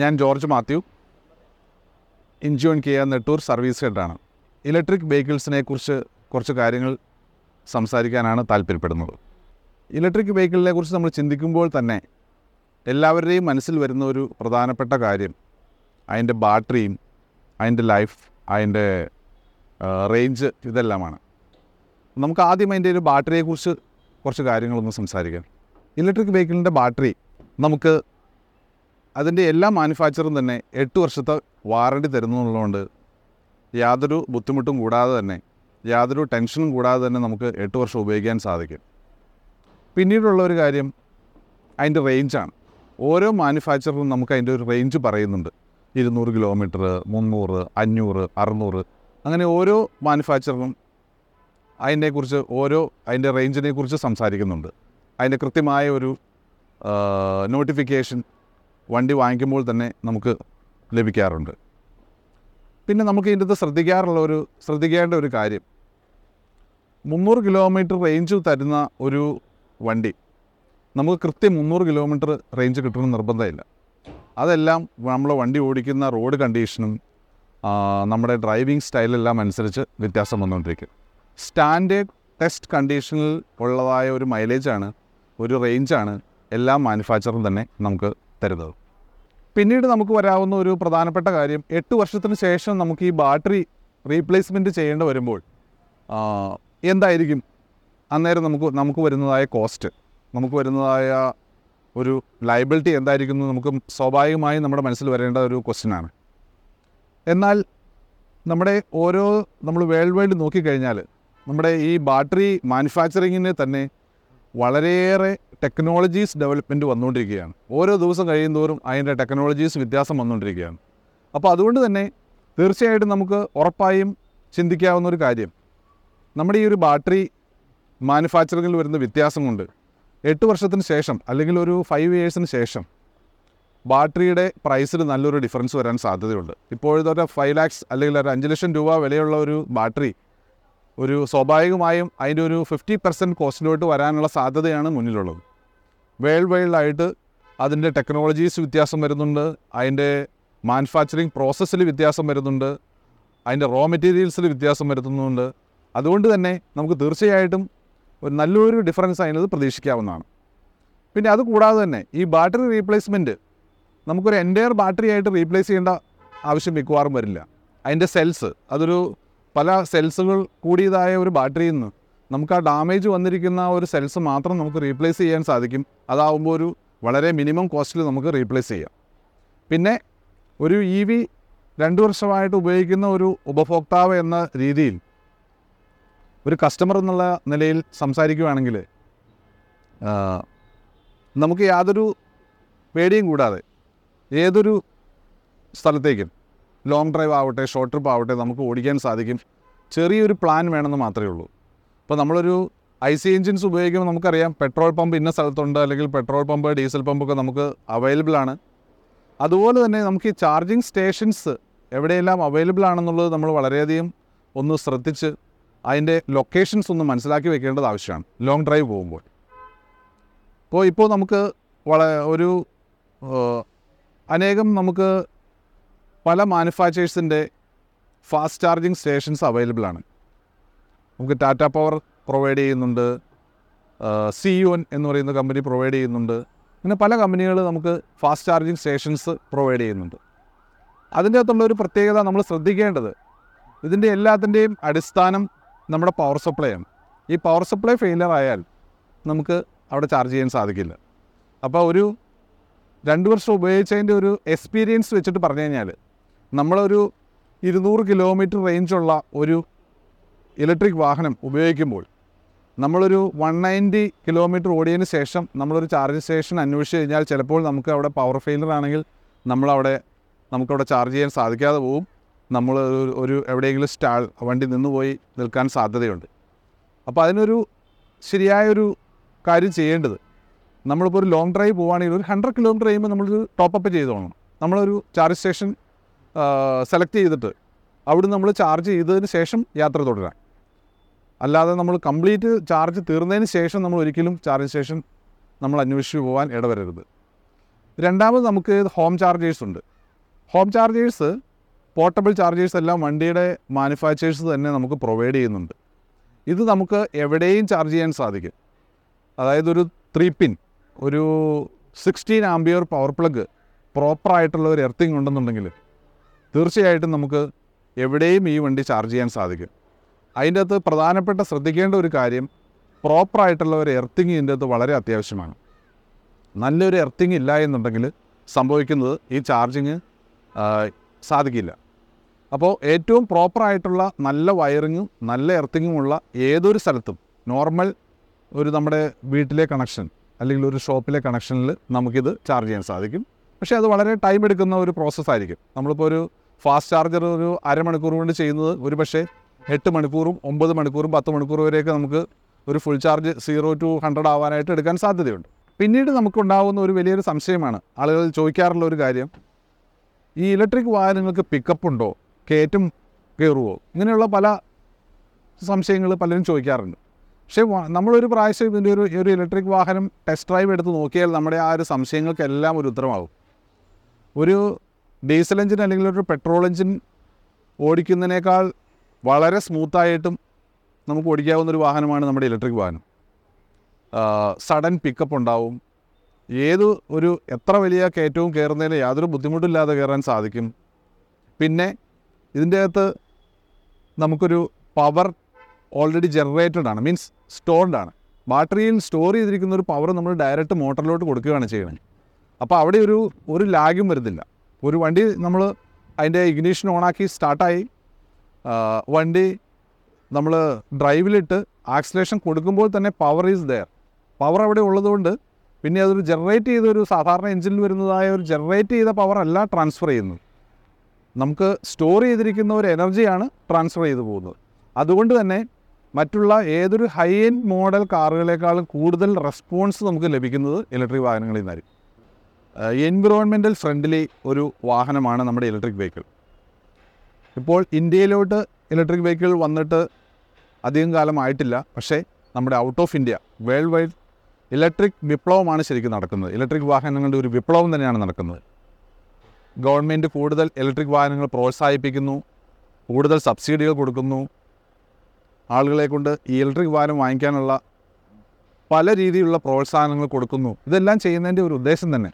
ഞാൻ George Mathew. Incheon Kia Nettoor service ഹെഡാണ്. Electric വെഹിക്കിൾസിനെ കുറിച്ച് കുറച്ച് കാര്യങ്ങൾ സംസാരിക്കാനാണ് താല്പര്യപ്പെടുന്നത്. ഇലക്ട്രിക് വെഹിക്കിളിനെ കുറിച്ച് നമ്മൾ ചിന്തിക്കുമ്പോൾ തന്നെ എല്ലാവരുടെയും മനസ്സിൽ വരുന്ന ഒരു പ്രധാനപ്പെട്ട കാര്യം അതിന്റെ ബാറ്ററിയും അതിന്റെ ലൈഫ് അതിന്റെ റേഞ്ച് ഇതെല്ലാമാണ്. നമുക്ക് ആദ്യം അതിന്റെ ഒരു ബാറ്ററിയെക്കുറിച്ച് കുറച്ച് കാര്യങ്ങളൊന്ന് സംസാരിക്കാം. ഇലക്ട്രിക് വെഹിക്കിളിന്റെ ബാറ്ററി നമുക്ക് അതിന്റെ എല്ലാ മാനുഫാക്ചറും തന്നെ എട്ട് വർഷത്തെ വാറണ്ടി തരുന്നുള്ളതുകൊണ്ട് യാതൊരു ബുദ്ധിമുട്ടും കൂടാതെ തന്നെ യാതൊരു ടെൻഷനും കൂടാതെ തന്നെ നമുക്ക് എട്ട് വർഷം ഉപയോഗിക്കാൻ സാധിക്കും. പിന്നീടുള്ള ഒരു കാര്യം അതിന്റെ റേഞ്ചാണ് ഓരോ മാനുഫാക്ചറിലും നമുക്ക് അതിന്റെ ഒരു റേഞ്ച് പറയുന്നുണ്ട്. ഇരുന്നൂറ് കിലോമീറ്റർ മുന്നൂറ് അഞ്ഞൂറ് അറുന്നൂറ് അങ്ങനെ ഓരോ മാനുഫാക്ചറിനും അതിനെക്കുറിച്ച് ഓരോ അതിന്റെ റേഞ്ചിനെ കുറിച്ച് സംസാരിക്കുന്നുണ്ട്. അതിന്റെ കൃത്യമായ ഒരു നോട്ടിഫിക്കേഷൻ വണ്ടി വാങ്ങിക്കുമ്പോൾ തന്നെ നമുക്ക് ലഭിക്കാറുണ്ട്. പിന്നെ നമുക്ക് ഇതിന്റെ ശ്രദ്ധിക്കാറുള്ള ഒരു ശ്രദ്ധിക്കേണ്ട ഒരു കാര്യം. മുന്നൂറ് കിലോമീറ്റർ റേഞ്ച് തരുന്ന ഒരു വണ്ടി നമുക്ക് കൃത്യം മുന്നൂറ് കിലോമീറ്റർ റേഞ്ച് കിട്ടണം നിർബന്ധമില്ല. അതെല്ലാം നമ്മൾ വണ്ടി ഓടിക്കുന്ന റോഡ് കണ്ടീഷനും നമ്മുടെ ഡ്രൈവിംഗ് സ്റ്റൈലെല്ലാം അനുസരിച്ച് വ്യത്യാസം വന്നുകൊണ്ടിരിക്കും. സ്റ്റാൻഡേർഡ് ടെസ്റ്റ് കണ്ടീഷനിൽ ഉള്ളതായ ഒരു മൈലേജാണ് ഒരു റേഞ്ചാണ് എല്ലാ മാനുഫാക്ചറും തന്നെ നമുക്ക് തരുന്നത്. പിന്നീട് നമുക്ക് വരാവുന്ന ഒരു പ്രധാനപ്പെട്ട കാര്യം എട്ട് വർഷത്തിന് ശേഷം നമുക്ക് ഈ ബാറ്ററി റീപ്ലേസ്മെന്റ് ചെയ്യേണ്ടി വരുമ്പോൾ എന്തായിരിക്കും? അന്നേരം നമുക്ക് നമുക്ക് വരുന്നതായ കോസ്റ്റ് നമുക്ക് വരുന്നതായ ഒരു ലൈബിലിറ്റി എന്തായിരിക്കും എന്ന് നമുക്ക് സ്വാഭാവികമായും നമ്മുടെ മനസ്സിൽ വരേണ്ട ഒരു ക്വസ്റ്റ്യനാണ് എന്നാൽ നമ്മുടെ ഓരോ നമ്മൾ വേൾഡ് വൈഡ് നോക്കിക്കഴിഞ്ഞാൽ നമ്മുടെ ഈ ബാറ്ററി മാനുഫാക്ചറിങ്ങിന് തന്നെ വളരെയേറെ ടെക്നോളജീസ് ഡെവലപ്മെന്റ് വന്നുകൊണ്ടിരിക്കുകയാണ്. ഓരോ ദിവസം കഴിയുന്തോറും അതിന്റെ ടെക്നോളജീസ് വ്യത്യാസം വന്നുകൊണ്ടിരിക്കുകയാണ്. അപ്പോൾ അതുകൊണ്ട് തന്നെ തീർച്ചയായിട്ടും നമുക്ക് ഉറപ്പായും ചിന്തിക്കാവുന്ന ഒരു കാര്യം. നമ്മുടെ ഈ ഒരു ബാറ്ററി മാനുഫാക്ചറിങ്ങിൽ വരുന്ന വ്യത്യാസം കൊണ്ട് എട്ട് വർഷത്തിന് ശേഷം അല്ലെങ്കിൽ ഒരു ഫൈവ് ഇയേഴ്സിന് ശേഷം ബാറ്ററിയുടെ പ്രൈസിൽ നല്ലൊരു ഡിഫറൻസ് വരാൻ സാധ്യതയുണ്ട്. ഇപ്പോഴത്തെ ഒരു ഫൈവ് ലാക്സ് അല്ലെങ്കിൽ ഒരു അഞ്ച് ലക്ഷം രൂപ വിലയുള്ള ഒരു ബാറ്ററി ഒരു സ്വാഭാവികമായും അതിന്റെ ഒരു ഫിഫ്റ്റി പെർസെന്റ് കോസ്റ്റിലോട്ട് വരാനുള്ള സാധ്യതയാണ് മുന്നിലുള്ളത്. വേൾഡ് വൈഡ് ആയിട്ട് അതിന്റെ ടെക്നോളജീസ് വ്യത്യാസം വരുന്നുണ്ട് അതിന്റെ മാനുഫാക്ചറിങ് പ്രോസസ്സിൽ വ്യത്യാസം വരുന്നുണ്ട് അതിന്റെ റോ മെറ്റീരിയൽസിൽ വ്യത്യാസം വരുത്തുന്നുണ്ട് അതുകൊണ്ട് തന്നെ നമുക്ക് തീർച്ചയായിട്ടും ഒരു നല്ലൊരു ഡിഫറൻസ് അതിനത് പ്രതീക്ഷിക്കാവുന്നതാണ്. പിന്നെ അത് കൂടാതെ തന്നെ ഈ ബാറ്ററി റീപ്ലേസ്മെന്റ് നമുക്കൊരു എന്റയർ ബാറ്ററി ആയിട്ട് റീപ്ലേസ് ചെയ്യേണ്ട ആവശ്യം മിക്കവാറും വരില്ല. അതിന്റെ സെൽസ് അതൊരു പല സെൽസുകൾ കൂടിയതായ ഒരു ബാറ്ററിയിൽ നിന്ന് നമുക്ക് ആ ഡാമേജ് വന്നിരിക്കുന്ന ഒരു സെൽസ് മാത്രം നമുക്ക് റീപ്ലേസ് ചെയ്യാൻ സാധിക്കും. അതാവുമ്പോൾ ഒരു വളരെ മിനിമം കോസ്റ്റിൽ നമുക്ക് റീപ്ലേസ് ചെയ്യാം. പിന്നെ ഒരു ഇ വി രണ്ട് വർഷമായിട്ട് ഉപയോഗിക്കുന്ന ഒരു ഉപഭോക്താവ് എന്ന രീതിയിൽ ഒരു കസ്റ്റമർ എന്നുള്ള നിലയിൽ സംസാരിക്കുകയാണെങ്കിൽ നമുക്ക് യാതൊരു പേടിയും കൂടാതെ ഏതൊരു സ്ഥലത്തേക്കും ലോങ് ഡ്രൈവ് ആവട്ടെ ഷോർട്ട് ട്രിപ്പ് ആവട്ടെ നമുക്ക് ഓടിക്കാൻ സാധിക്കും. ചെറിയൊരു പ്ലാൻ വേണമെന്ന് മാത്രമേ ഉള്ളൂ. ഇപ്പോൾ നമ്മളൊരു ഐ സി എൻജിൻസ് ഉപയോഗിക്കുമ്പോൾ നമുക്കറിയാം പെട്രോൾ പമ്പ് ഇന്ന സ്ഥലത്തുണ്ട് അല്ലെങ്കിൽ പെട്രോൾ പമ്പ് ഡീസൽ പമ്പൊക്കെ നമുക്ക് അവൈലബിൾ ആണ്. അതുപോലെ തന്നെ നമുക്ക് ഈ ചാർജിങ് സ്റ്റേഷൻസ് എവിടെയെല്ലാം അവൈലബിൾ ആണെന്നുള്ളത് നമ്മൾ വളരെയധികം ഒന്ന് ശ്രദ്ധിച്ച് അതിന്റെ ലൊക്കേഷൻസ് ഒന്ന് മനസ്സിലാക്കി വെക്കേണ്ടത് ആവശ്യമാണ് ലോങ് ഡ്രൈവ് പോകുമ്പോൾ. അപ്പോൾ ഇപ്പോൾ നമുക്ക് വള ഒരു അനേകം നമുക്ക് പല മാനുഫാക്ചേഴ്സിന്റെ ഫാസ്റ്റ് ചാർജിങ് സ്റ്റേഷൻസ് അവൈലബിൾ ആണ്. നമുക്ക് ടാറ്റ പവർ പ്രൊവൈഡ് ചെയ്യുന്നുണ്ട്. സി യു എൻ എന്ന് പറയുന്ന കമ്പനി പ്രൊവൈഡ് ചെയ്യുന്നുണ്ട്. അങ്ങനെ പല കമ്പനികൾ നമുക്ക് ഫാസ്റ്റ് ചാർജിങ് സ്റ്റേഷൻസ് പ്രൊവൈഡ് ചെയ്യുന്നുണ്ട്. അതിന്റെ അകത്തുള്ള ഒരു പ്രത്യേകത നമ്മൾ ശ്രദ്ധിക്കേണ്ടത് ഇതിന്റെ എല്ലാത്തിന്റെയും അടിസ്ഥാനം നമ്മുടെ പവർ സപ്ലൈ ആണ്. ഈ പവർ സപ്ലൈ ഫെയിലർ ആയാൽ നമുക്ക് അവിടെ ചാർജ് ചെയ്യാൻ സാധിക്കില്ല. അപ്പോൾ ഒരു രണ്ട് വർഷം ഉപയോഗിച്ചതിന്റെ ഒരു എക്സ്പീരിയൻസ് വെച്ചിട്ട് പറഞ്ഞു കഴിഞ്ഞാൽ നമ്മളൊരു ഇരുന്നൂറ് കിലോമീറ്റർ റേഞ്ചുള്ള ഒരു ഇലക്ട്രിക് വാഹനം ഉപയോഗിക്കുമ്പോൾ നമ്മളൊരു വൺ നയന്റി കിലോമീറ്റർ ഓടിയതിന് ശേഷം നമ്മളൊരു ചാർജ് സ്റ്റേഷൻ അന്വേഷിച്ച് കഴിഞ്ഞാൽ ചിലപ്പോൾ നമുക്ക് അവിടെ പവർ ഫെയിലർ ആണെങ്കിൽ നമ്മളവിടെ നമുക്കവിടെ ചാർജ് ചെയ്യാൻ സാധിക്കാതെ പോകും നമ്മൾ ഒരു- എവിടെയെങ്കിലും സ്റ്റാൾ വണ്ടി നിന്ന് പോയി നിൽക്കാൻ സാധ്യതയുണ്ട്. അപ്പോൾ അതിനൊരു ശരിയായൊരു കാര്യം ചെയ്യേണ്ടത് നമ്മളിപ്പോൾ ഒരു ലോങ് ഡ്രൈവ് പോവുകയാണെങ്കിൽ ഒരു ഹൺഡ്രഡ് കിലോമീറ്റർ കഴിയുമ്പോൾ നമ്മളൊരു ടോപ്പപ്പ് ചെയ്തോളണം നമ്മളൊരു ചാർജ് സ്റ്റേഷൻ സെലക്ട് ചെയ്തിട്ട് അവിടെ നമ്മൾ ചാർജ് ചെയ്തതിന് ശേഷം യാത്ര തുടരാം. അല്ലാതെ നമ്മൾ കംപ്ലീറ്റ് ചാർജ് തീർന്നതിന് ശേഷം നമ്മൾ ഒരിക്കലും ചാർജ് സ്റ്റേഷൻ നമ്മൾ അന്വേഷിച്ച് പോകാൻ ഇടവരരുത്. രണ്ടാമത് നമുക്ക് ഹോം ചാർജേഴ്സ് ഉണ്ട്. ഹോം ചാർജേഴ്സ് പോർട്ടബിൾ ചാർജേഴ്സ് എല്ലാം വണ്ടിയുടെ മാനുഫാക്ചേഴ്സ് തന്നെ നമുക്ക് പ്രൊവൈഡ് ചെയ്യുന്നുണ്ട്. ഇത് നമുക്ക് എവിടെയും ചാർജ് ചെയ്യാൻ സാധിക്കും. അതായത് ഒരു ത്രീ പിൻ ഒരു സിക്സ്റ്റീൻ ആംബിയർ പവർ പ്ലഗ് പ്രോപ്പറായിട്ടുള്ള ഒരു എർത്തിങ് ഉണ്ടെന്നുണ്ടെങ്കിൽ തീർച്ചയായിട്ടും നമുക്ക് എവിടെയും ഈ വണ്ടി ചാർജ് ചെയ്യാൻ സാധിക്കും. അതിന്റെ അകത്ത് പ്രധാനപ്പെട്ട ശ്രദ്ധിക്കേണ്ട ഒരു കാര്യം പ്രോപ്പറായിട്ടുള്ള ഒരു എർത്തിങ് ഇതിന്റെ അകത്ത് വളരെ അത്യാവശ്യമാണ്. നല്ലൊരു എർത്തിങ് ഇല്ല എന്നുണ്ടെങ്കിൽ സംഭവിക്കുന്നത് ഈ ചാർജിങ് സാധിക്കില്ല. അപ്പോൾ ഏറ്റവും പ്രോപ്പറായിട്ടുള്ള നല്ല വയറിങ്ങും നല്ല എർത്തിങ്ങുമുള്ള ഏതൊരു സ്ഥലത്തും നോർമൽ ഒരു നമ്മുടെ വീട്ടിലെ കണക്ഷൻ അല്ലെങ്കിൽ ഒരു ഷോപ്പിലെ കണക്ഷനിൽ നമുക്കിത് ചാർജ് ചെയ്യാൻ സാധിക്കും. പക്ഷേ അത് വളരെ ടൈം എടുക്കുന്ന ഒരു പ്രോസസ്സായിരിക്കും നമ്മളിപ്പോൾ ഒരു ഫാസ്റ്റ് ചാർജർ ഒരു അരമണിക്കൂർ കൊണ്ട് ചെയ്യുന്നത് ഒരു പക്ഷേ എട്ട് മണിക്കൂറും ഒമ്പത് മണിക്കൂറും പത്ത് മണിക്കൂർ വരെയൊക്കെ നമുക്ക് ഒരു full charge zero to hundred ആവാനായിട്ട് എടുക്കാൻ സാധ്യതയുണ്ട്. പിന്നീട് നമുക്കുണ്ടാകുന്ന ഒരു വലിയൊരു സംശയമാണ്. ആളുകൾ ചോദിക്കാറുള്ള ഒരു കാര്യം ഈ ഇലക്ട്രിക് വാഹനങ്ങൾക്ക് പിക്കപ്പ് ഉണ്ടോ? കയറ്റും കയറുമോ ഇങ്ങനെയുള്ള പല സംശയങ്ങൾ പലരും ചോദിക്കാറുണ്ട്. പക്ഷേ നമ്മളൊരു പ്രാവശ്യം ഇതിന്റെ ഒരു ഒരു ഇലക്ട്രിക് വാഹനം ടെസ്റ്റ് ഡ്രൈവ് എടുത്ത് നോക്കിയാൽ നമ്മുടെ ആ ഒരു സംശയങ്ങൾക്കെല്ലാം ഒരു ഉത്തരമാകും. ഒരു ഡീസൽ എഞ്ചിൻ അല്ലെങ്കിൽ ഒരു പെട്രോൾ എഞ്ചിൻ ഓടിക്കുന്നതിനേക്കാൾ വളരെ സ്മൂത്തായിട്ടും നമുക്ക് ഓടിക്കാവുന്ന ഒരു വാഹനമാണ് നമ്മുടെ ഇലക്ട്രിക് വാഹനം. സഡൻ പിക്കപ്പ് ഉണ്ടാവും. ഏത് ഒരു എത്ര വലിയ കയറ്റവും കയറുന്നതിന് യാതൊരു ബുദ്ധിമുട്ടില്ലാതെ കയറാൻ സാധിക്കും. പിന്നെ ഇതിന്റെ അകത്ത് നമുക്കൊരു പവർ ഓൾറെഡി ജനറേറ്റഡ് ആണ്. മീൻസ് സ്റ്റോർഡ് ആണ്. ബാറ്ററിയിൽ സ്റ്റോർ ചെയ്തിരിക്കുന്ന ഒരു പവർ നമ്മൾ ഡയറക്റ്റ് മോട്ടറിലോട്ട് കൊടുക്കുകയാണ് ചെയ്യുന്നത്. അപ്പോൾ അവിടെ ഒരു ഒരു ലാഗും വരുന്നില്ല. ഒരു വണ്ടി നമ്മൾ അതിന്റെ ഇഗ്നീഷൻ ഓണാക്കി സ്റ്റാർട്ടായി വണ്ടി നമ്മൾ ഡ്രൈവിലിട്ട് ആക്സിലേഷൻ കൊടുക്കുമ്പോൾ തന്നെ പവർ ഈസ് ദയർ പവർ അവിടെ ഉള്ളതുകൊണ്ട് പിന്നെ അതൊരു ജനറേറ്റ് ചെയ്ത ഒരു സാധാരണ എഞ്ചിനിൽ വരുന്നതായ ഒരു ജനറേറ്റ് ചെയ്ത പവർ അല്ല ട്രാൻസ്ഫർ ചെയ്യുന്നത്. നമുക്ക് സ്റ്റോർ ചെയ്തിരിക്കുന്ന ഒരു എനർജിയാണ് ട്രാൻസ്ഫർ ചെയ്തു പോകുന്നത്. അതുകൊണ്ട് തന്നെ മറ്റുള്ള ഏതൊരു ഹൈ എൻഡ് മോഡൽ കാറുകളെക്കാളും കൂടുതൽ റെസ്പോൺസ് നമുക്ക് ലഭിക്കുന്നത് ഇലക്ട്രിക് വാഹനങ്ങളിൽ നിന്നായിരിക്കും. എൻവിറോൺമെന്റൽ ഫ്രണ്ട്ലി ഒരു വാഹനമാണ് നമ്മുടെ ഇലക്ട്രിക് വെഹിക്കിൾ ഇപ്പോൾ ഇന്ത്യയിലോട്ട് ഇലക്ട്രിക് വെഹിക്കിൾ വന്നിട്ട് അധികം കാലമായിട്ടില്ല പക്ഷേ നമ്മുടെ out of India world wide electric വിപ്ലവമാണ് ശരിക്കും നടക്കുന്നത്. ഇലക്ട്രിക് വാഹനങ്ങളുടെ ഒരു വിപ്ലവം തന്നെയാണ് നടക്കുന്നത്. ഗവൺമെന്റ് കൂടുതൽ ഇലക്ട്രിക് വാഹനങ്ങൾ പ്രോത്സാഹിപ്പിക്കുന്നു കൂടുതൽ സബ്സിഡികൾ കൊടുക്കുന്നു. ആളുകളെ കൊണ്ട് ഈ ഇലക്ട്രിക് വാഹനം വാങ്ങിക്കാനുള്ള പല രീതിയിലുള്ള പ്രോത്സാഹനങ്ങൾ കൊടുക്കുന്നു. ഇതെല്ലാം ചെയ്യുന്നതിന്റെ ഒരു ഉദ്ദേശം തന്നെ.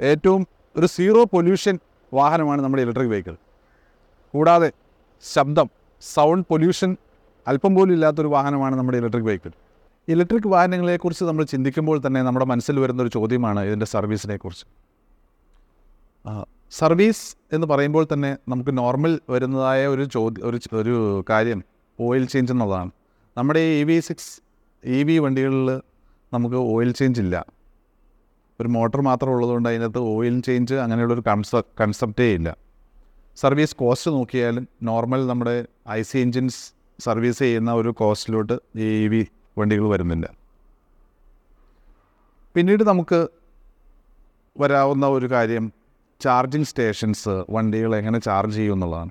ഏറ്റവും ഒരു സീറോ പൊല്യൂഷൻ വാഹനമാണ് നമ്മുടെ ഇലക്ട്രിക് വെഹിക്കിൾ. കൂടാതെ ശബ്ദം സൗണ്ട് പൊല്യൂഷൻ അല്പം പോലും ഇല്ലാത്തൊരു വാഹനമാണ് നമ്മുടെ ഇലക്ട്രിക് വെഹിക്കിൾ. ഇലക്ട്രിക് വാഹനങ്ങളെക്കുറിച്ച് നമ്മൾ ചിന്തിക്കുമ്പോൾ തന്നെ നമ്മുടെ മനസ്സിൽ വരുന്ന ഒരു ചോദ്യമാണ് ഇതിന്റെ സർവീസിനെ കുറിച്ച് സർവീസ് എന്ന് പറയുമ്പോൾ തന്നെ നമുക്ക് നോർമൽ വരുന്നതായ ഒരു ചോദ്യം ഒരു ഒരു കാര്യം ഓയിൽ ചേഞ്ച് എന്നുള്ളതാണ്. നമ്മുടെ E V six E V വണ്ടികളിൽ നമുക്ക് ഓയിൽ ചേഞ്ച് ഇല്ല. ഒരു മോട്ടോർ മാത്രം ഉള്ളതുകൊണ്ട് അതിനകത്ത് ഓയിൽ ചേഞ്ച് അങ്ങനെയുള്ളൊരു കൺസ കൺസെപ്റ്റേ ഇല്ല. സർവീസ് കോസ്റ്റ് നോക്കിയാലും നോർമൽ നമ്മുടെ ഐ സി എൻജിൻസ് സർവീസ് ചെയ്യുന്ന ഒരു കോസ്റ്റിലോട്ട് ഈ ഇ വി വണ്ടികൾ വരുന്നില്ല. പിന്നീട് നമുക്ക് വരാവുന്ന ഒരു കാര്യം ചാർജിങ് സ്റ്റേഷൻസ് വണ്ടികൾ എങ്ങനെ ചാർജ് ചെയ്യും എന്നുള്ളതാണ്.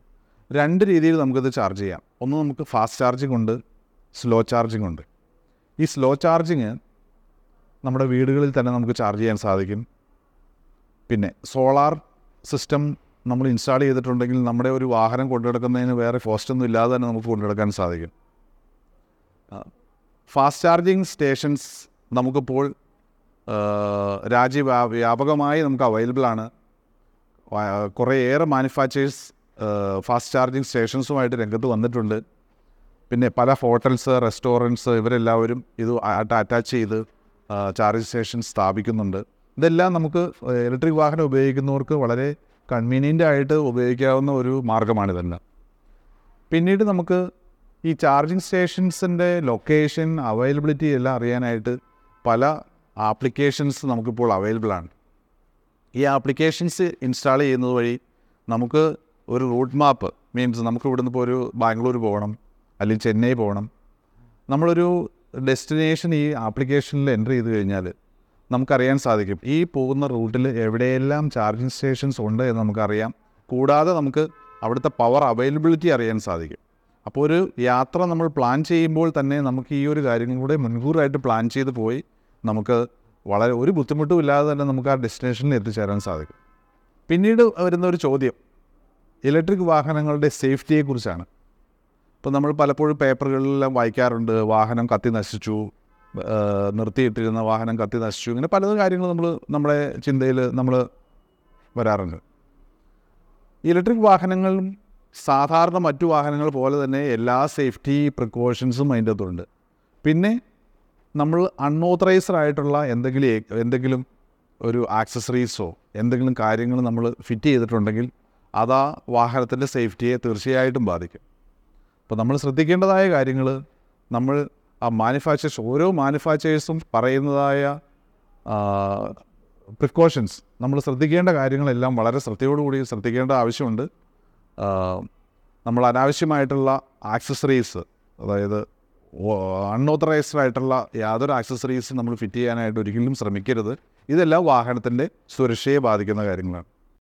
രണ്ട് രീതിയിൽ നമുക്കിത് ചാർജ് ചെയ്യാം. ഒന്ന് നമുക്ക് ഫാസ്റ്റ് ചാർജിങ് ഉണ്ട് സ്ലോ ചാർജിങ് ഉണ്ട്. ഈ സ്ലോ ചാർജിങ് നമ്മുടെ വീടുകളിൽ തന്നെ നമുക്ക് ചാർജ് ചെയ്യാൻ സാധിക്കും. പിന്നെ സോളാർ സിസ്റ്റം നമ്മൾ ഇൻസ്റ്റാൾ ചെയ്തിട്ടുണ്ടെങ്കിൽ നമ്മുടെ ഒരു വാഹനം കൊണ്ടുനടക്കുന്നതിന് വേറെ ഫോസ്റ്റൊന്നും ഇല്ലാതെ തന്നെ നമുക്ക് കൊണ്ടുനടക്കാൻ സാധിക്കും. ഫാസ്റ്റ് ചാർജിങ് സ്റ്റേഷൻസ് നമുക്കിപ്പോൾ രാജ്യ വ്യാപകമായി നമുക്ക് അവൈലബിൾ ആണ്. കുറേയേറെ മാനുഫാക്ചേഴ്സ് ഫാസ്റ്റ് ചാർജിങ് സ്റ്റേഷൻസുമായിട്ട് രംഗത്ത് വന്നിട്ടുണ്ട്. പിന്നെ പല ഹോട്ടൽസ് റെസ്റ്റോറന്റ്സ് ഇവരെല്ലാവരും ഇത് അറ്റാച്ച് ചെയ്ത് ചാർജിങ് സ്റ്റേഷൻ സ്ഥാപിക്കുന്നുണ്ട്. ഇതെല്ലാം നമുക്ക് ഇലക്ട്രിക് വാഹനം ഉപയോഗിക്കുന്നവർക്ക് വളരെ കൺവീനിയന്റ് ആയിട്ട് ഉപയോഗിക്കാവുന്ന ഒരു മാർഗമാണിതെല്ലാം പിന്നീട് നമുക്ക് ഈ ചാർജിങ് സ്റ്റേഷൻസിന്റെ ലൊക്കേഷൻ അവൈലബിലിറ്റി എല്ലാം അറിയാനായിട്ട് പല ആപ്ലിക്കേഷൻസ് നമുക്കിപ്പോൾ അവൈലബിൾ ആണ്. ഈ ആപ്ലിക്കേഷൻസ് ഇൻസ്റ്റാൾ ചെയ്യുന്നത് വഴി നമുക്ക് ഒരു റൂട്ട് മാപ്പ് മീൻസ് നമുക്ക് ഇവിടുന്ന് ഇപ്പോൾ ഒരു ബാംഗ്ലൂർ പോകണം അല്ലെങ്കിൽ ചെന്നൈ പോകണം. നമ്മളൊരു ഡെസ്റ്റിനേഷൻ ഈ ആപ്ലിക്കേഷനിൽ എന്റർ ചെയ്ത് കഴിഞ്ഞാൽ നമുക്കറിയാൻ സാധിക്കും. ഈ പോകുന്ന റൂട്ടിൽ എവിടെയെല്ലാം ചാർജിങ് സ്റ്റേഷൻസ് ഉണ്ട് എന്ന് നമുക്കറിയാം. കൂടാതെ നമുക്ക് അവിടുത്തെ പവർ അവൈലബിലിറ്റി അറിയാൻ സാധിക്കും. അപ്പോൾ ഒരു യാത്ര നമ്മൾ പ്ലാൻ ചെയ്യുമ്പോൾ തന്നെ നമുക്ക് ഈ ഒരു കാര്യം കൂടെ മുൻകൂറായിട്ട് പ്ലാൻ ചെയ്ത് പോയി നമുക്ക് വളരെ ഒരു ബുദ്ധിമുട്ടും ഇല്ലാതെ തന്നെ നമുക്ക് ആ ഡെസ്റ്റിനേഷനിൽ എത്തിച്ചേരാൻ സാധിക്കും. പിന്നീട് വരുന്ന ഒരു ചോദ്യം. ഇലക്ട്രിക് വാഹനങ്ങളുടെ സേഫ്റ്റിയെക്കുറിച്ചാണ്. ഇപ്പോൾ നമ്മൾ പലപ്പോഴും പേപ്പറുകളിലെല്ലാം വായിക്കാറുണ്ട് വാഹനം കത്തി നശിച്ചു നിർത്തിയിട്ടിരുന്ന വാഹനം കത്തി നശിച്ചു ഇങ്ങനെ പല കാര്യങ്ങൾ നമ്മൾ നമ്മുടെ ചിന്തയിൽ നമ്മൾ വരാറുണ്ട്. ഇലക്ട്രിക് വാഹനങ്ങളും സാധാരണ മറ്റു വാഹനങ്ങൾ പോലെ തന്നെ എല്ലാ സേഫ്റ്റി പ്രിക്കോഷൻസും അതിന്റെ അകത്തുണ്ട്. പിന്നെ നമ്മൾ അൺഓത്തറൈസ്ഡ് ആയിട്ടുള്ള എന്തെങ്കിലും എന്തെങ്കിലും ഒരു ആക്സസറീസോ എന്തെങ്കിലും കാര്യങ്ങൾ നമ്മൾ ഫിറ്റ് ചെയ്തിട്ടുണ്ടെങ്കിൽ അതാ വാഹനത്തിന്റെ സേഫ്റ്റിയെ തീർച്ചയായിട്ടും ബാധിക്കും. അപ്പോൾ നമ്മൾ ശ്രദ്ധിക്കേണ്ടതായ കാര്യങ്ങൾ നമ്മൾ ആ മാനുഫാക്ചേഴ്സ് ഓരോ മാനുഫാക്ചേഴ്സും പറയുന്നതായ പ്രിക്കോഷൻസ് നമ്മൾ ശ്രദ്ധിക്കേണ്ട കാര്യങ്ങളെല്ലാം വളരെ ശ്രദ്ധയോടുകൂടി ശ്രദ്ധിക്കേണ്ട ആവശ്യമുണ്ട്. നമ്മൾ അനാവശ്യമായിട്ടുള്ള ആക്സസറീസ് അതായത് അൺഓത്തറൈസ്ഡ് ആയിട്ടുള്ള യാതൊരു ആക്സസറീസും നമ്മൾ ഫിറ്റ് ചെയ്യാനായിട്ട് ഒരിക്കലും ശ്രമിക്കരുത്. ഇതെല്ലാം വാഹനത്തിന്റെ സുരക്ഷയെ ബാധിക്കുന്ന കാര്യങ്ങളാണ്.